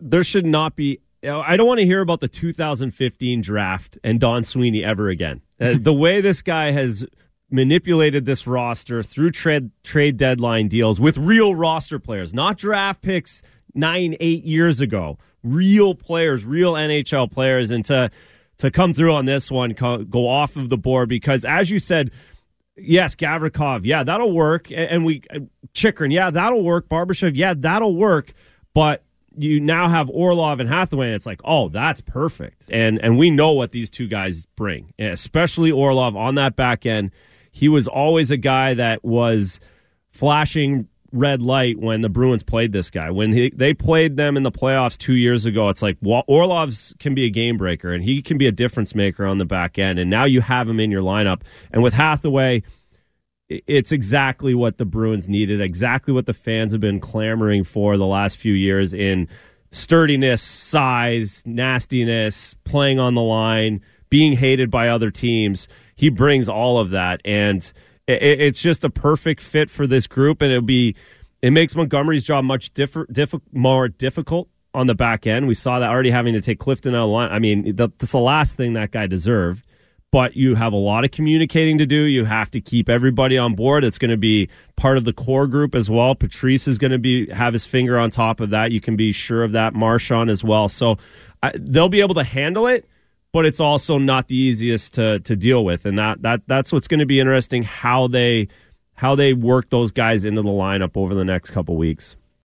there should not be. I don't want to hear about the 2015 draft and Don Sweeney ever again. Uh, the way this guy has manipulated this roster through trade trade deadline deals with real roster players, not draft picks nine, eight years ago. Real players, real NHL players, and to to come through on this one, go off of the board because, as you said, yes, Gavrikov, yeah, that'll work, and we uh, Chychrun, yeah, that'll work. Barbashev, yeah, that'll work, but you now have Orlov and Hathaway, and it's like, oh, that's perfect. And and we know what these two guys bring, especially Orlov on that back end. He was always a guy that was flashing red light when the Bruins played this guy. When he, they played them in the playoffs two years ago, it's like Orlov's can be a game breaker and he can be a difference maker on the back end. And now you have him in your lineup. And with Hathaway, it's exactly what the Bruins needed, exactly what the fans have been clamoring for the last few years in sturdiness, size, nastiness, playing on the line, being hated by other teams. He brings all of that. And it's just a perfect fit for this group, and it'll be it makes Montgomery's job much differ, diff, more difficult on the back end. We saw that already having to take Clifton out of line. I mean, that's the last thing that guy deserved. But you have a lot of communicating to do. You have to keep everybody on board. It's going to be part of the core group as well. Patrice is going to be have his finger on top of that. You can be sure of that. Marchand as well. So uh, they'll be able to handle it but it's also not the easiest to to deal with, and that that that's what's going to be interesting how they how they work those guys into the lineup over the next couple weeks.